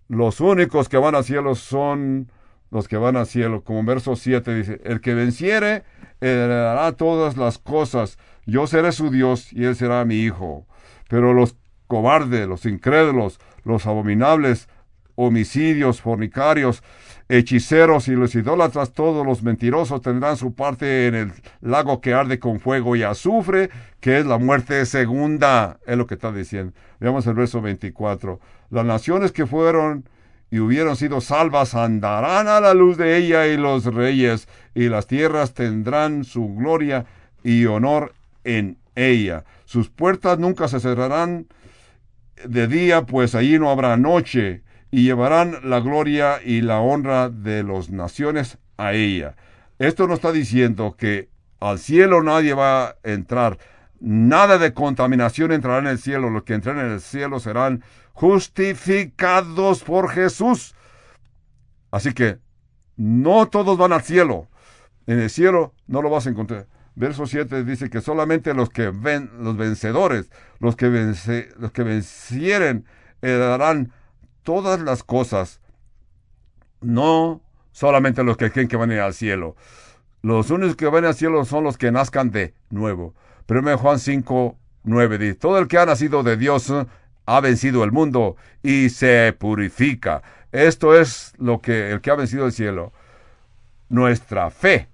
Speaker 1: los únicos que van al cielo son los que van al cielo. Como en verso 7 dice, el que venciere heredará todas las cosas. Yo seré su Dios y él será mi hijo. Pero los cobardes, los incrédulos, los abominables, homicidios, fornicarios, hechiceros y los idólatras, todos los mentirosos tendrán su parte en el lago que arde con fuego y azufre, que es la muerte segunda, es lo que está diciendo. Veamos el verso 24. Las naciones que fueron y hubieron sido salvas andarán a la luz de ella y los reyes, y las tierras tendrán su gloria y honor en ella. Sus puertas nunca se cerrarán de día, pues allí no habrá noche, y llevarán la gloria y la honra de las naciones a ella. Esto no está diciendo que al cielo nadie va a entrar. Nada de contaminación entrará en el cielo. Los que entren en el cielo serán justificados por Jesús. Así que no todos van al cielo. En el cielo no lo vas a encontrar. Verso 7 dice que solamente los que ven, los vencedores, los que, los que vencieren, darán todas las cosas. No solamente los que creen que van a ir al cielo. Los únicos que van al cielo son los que nazcan de nuevo. 1 Juan 5, 9 dice, todo el que ha nacido de Dios ha vencido el mundo y se purifica. Esto es lo que el que ha vencido el cielo. Nuestra fe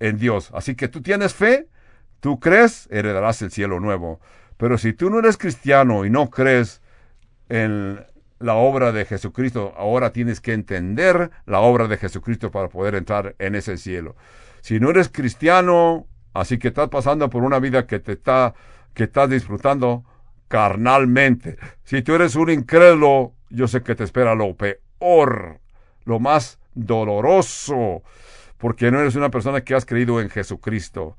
Speaker 1: en Dios. Así que tú tienes fe, tú crees, heredarás el cielo nuevo. Pero si tú no eres cristiano y no crees en la obra de Jesucristo, ahora tienes que entender la obra de Jesucristo para poder entrar en ese cielo. Si no eres cristiano, así que estás pasando por una vida que te está que estás disfrutando, carnalmente. Si tú eres un incrédulo, yo sé que te espera lo peor, lo más doloroso, porque no eres una persona que has creído en Jesucristo.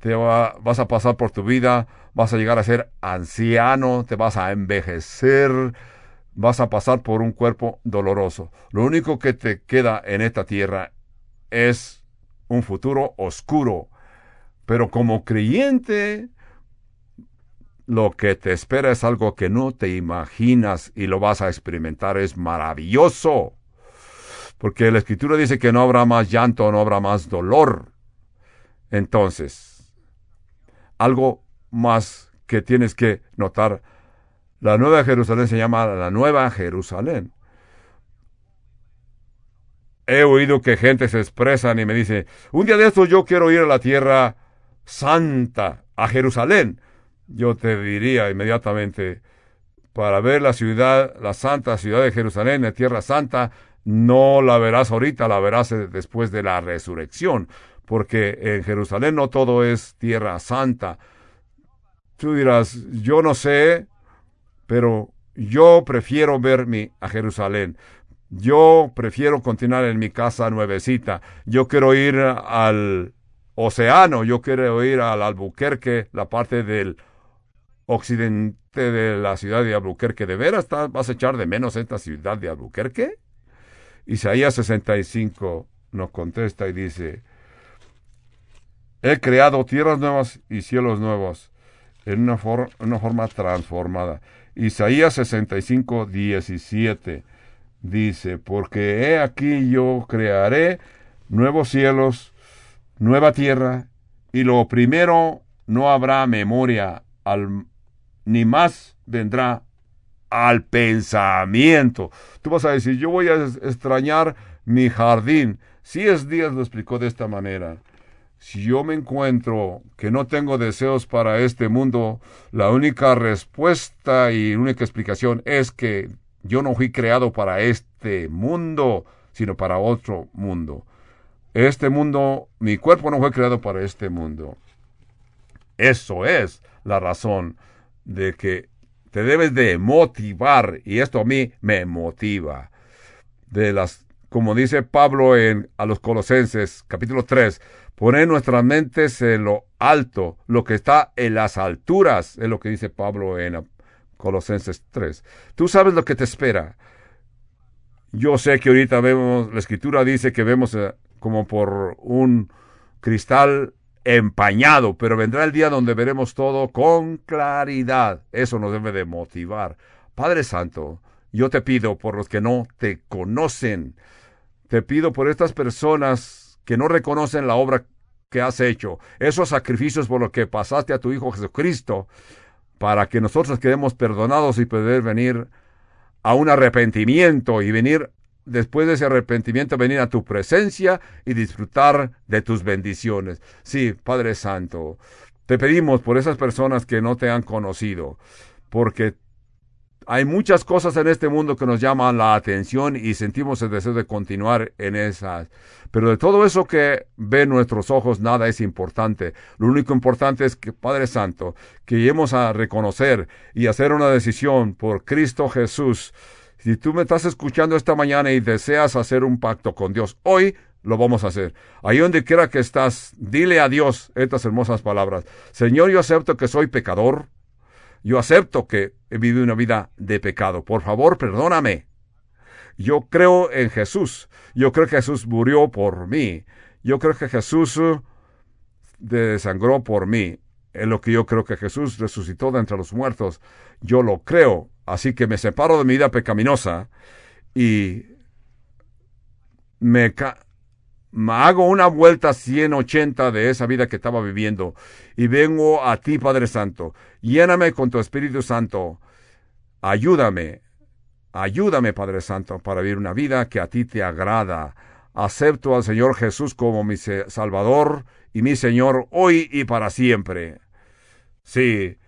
Speaker 1: Te vas a pasar por tu vida, vas a llegar a ser anciano, te vas a envejecer, vas a pasar por un cuerpo doloroso. Lo único que te queda en esta tierra es un futuro oscuro. Pero como creyente, lo que te espera es algo que no te imaginas y lo vas a experimentar. Es maravilloso. Porque la escritura dice que no habrá más llanto, no habrá más dolor. Entonces, algo más que tienes que notar, la nueva Jerusalén se llama la nueva Jerusalén. He oído que gente se expresan y me dice, un día de estos yo quiero ir a la tierra santa, a Jerusalén yo te diría inmediatamente, para ver la ciudad, la santa ciudad de Jerusalén, la tierra santa, no la verás ahorita, la verás eh, después de la resurrección, porque en Jerusalén no todo es tierra santa. Tú dirás, yo no sé, pero yo prefiero verme a Jerusalén. Yo prefiero continuar en mi casa nuevecita. Yo quiero ir al océano, yo quiero ir al Albuquerque, la parte del occidente de la ciudad de Albuquerque. ¿De veras vas a echar de menos esta ciudad de Albuquerque? Isaías 65 nos contesta y dice, he creado tierras nuevas y cielos nuevos en una, una forma transformada. Isaías 65, 17 dice, porque he aquí yo crearé nuevos cielos, nueva tierra, y lo primero no habrá memoria al ni más vendrá al pensamiento. Tú vas a decir, yo voy a extrañar mi jardín. Si es Dios lo explicó de esta manera. Si yo me encuentro que no tengo deseos para este mundo, la única respuesta y única explicación es que yo no fui creado para este mundo, sino para otro mundo. Este mundo, mi cuerpo no fue creado para este mundo. Eso es la razón de que te debes de motivar y esto a mí me motiva. De las como dice Pablo en a los Colosenses capítulo 3, poner nuestras mentes en lo alto, lo que está en las alturas, es lo que dice Pablo en Colosenses 3. Tú sabes lo que te espera. Yo sé que ahorita vemos, la escritura dice que vemos, eh, como por un cristal empañado, pero vendrá el día donde veremos todo con claridad. Eso nos debe de motivar. Padre Santo, yo te pido por los que no te conocen, te pido por estas personas que no reconocen la obra que has hecho, esos sacrificios por los que pasaste a tu Hijo Jesucristo, para que nosotros quedemos perdonados y poder venir a un arrepentimiento y venir después de ese arrepentimiento venir a tu presencia y disfrutar de tus bendiciones. Sí, Padre Santo, te pedimos por esas personas que no te han conocido, porque hay muchas cosas en este mundo que nos llaman la atención y sentimos el deseo de continuar en esas. Pero de todo eso que ven nuestros ojos, nada es importante. Lo único importante es que, Padre Santo, que lleguemos a reconocer y hacer una decisión por Cristo Jesús. Si tú me estás escuchando esta mañana y deseas hacer un pacto con Dios, hoy lo vamos a hacer. Ahí donde quiera que estás, dile a Dios estas hermosas palabras. Señor, yo acepto que soy pecador yo acepto que he vivido una vida de pecado. Por favor, perdóname. Yo creo en Jesús. Yo creo que Jesús murió por mí. Yo creo que Jesús desangró por mí. En lo que yo creo que Jesús resucitó de entre los muertos. Yo lo creo. Así que me separo de mi vida pecaminosa y me, hago una vuelta 180 de esa vida que estaba viviendo y vengo a ti, Padre Santo. Lléname con tu Espíritu Santo. Ayúdame, ayúdame, Padre Santo, para vivir una vida que a ti te agrada. Acepto al Señor Jesús como mi Salvador y mi Señor hoy y para siempre. Sí,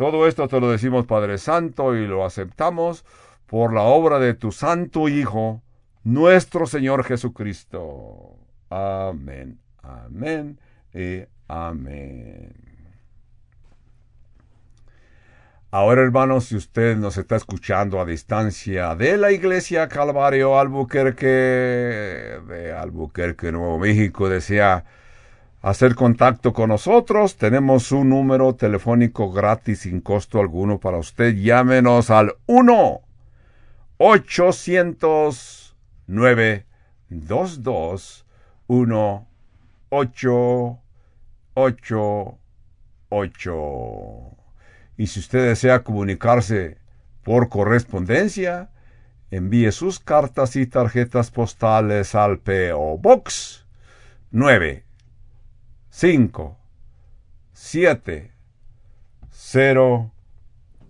Speaker 1: todo esto te lo decimos, Padre Santo, y lo aceptamos por la obra de tu Santo Hijo, nuestro Señor Jesucristo. Amén, amén y amén. Ahora, hermanos, si usted nos está escuchando a distancia de la iglesia Calvario Albuquerque, de Albuquerque, Nuevo México, desea hacer contacto con nosotros, tenemos un número telefónico gratis sin costo alguno para usted. Llámenos al 1 800 922 1 8 8 8. Y si usted desea comunicarse por correspondencia, envíe sus cartas y tarjetas postales al PO Box 9 5 7 0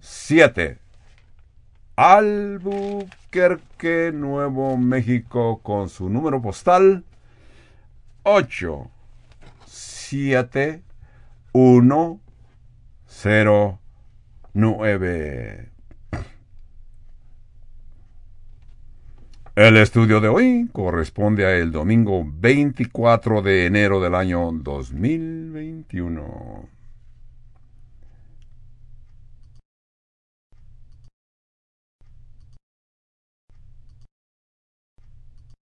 Speaker 1: 7 Albuquerque, Nuevo México, con su número postal 8 7 1 0 9. El estudio de hoy corresponde a el domingo 24 de enero del año 2021.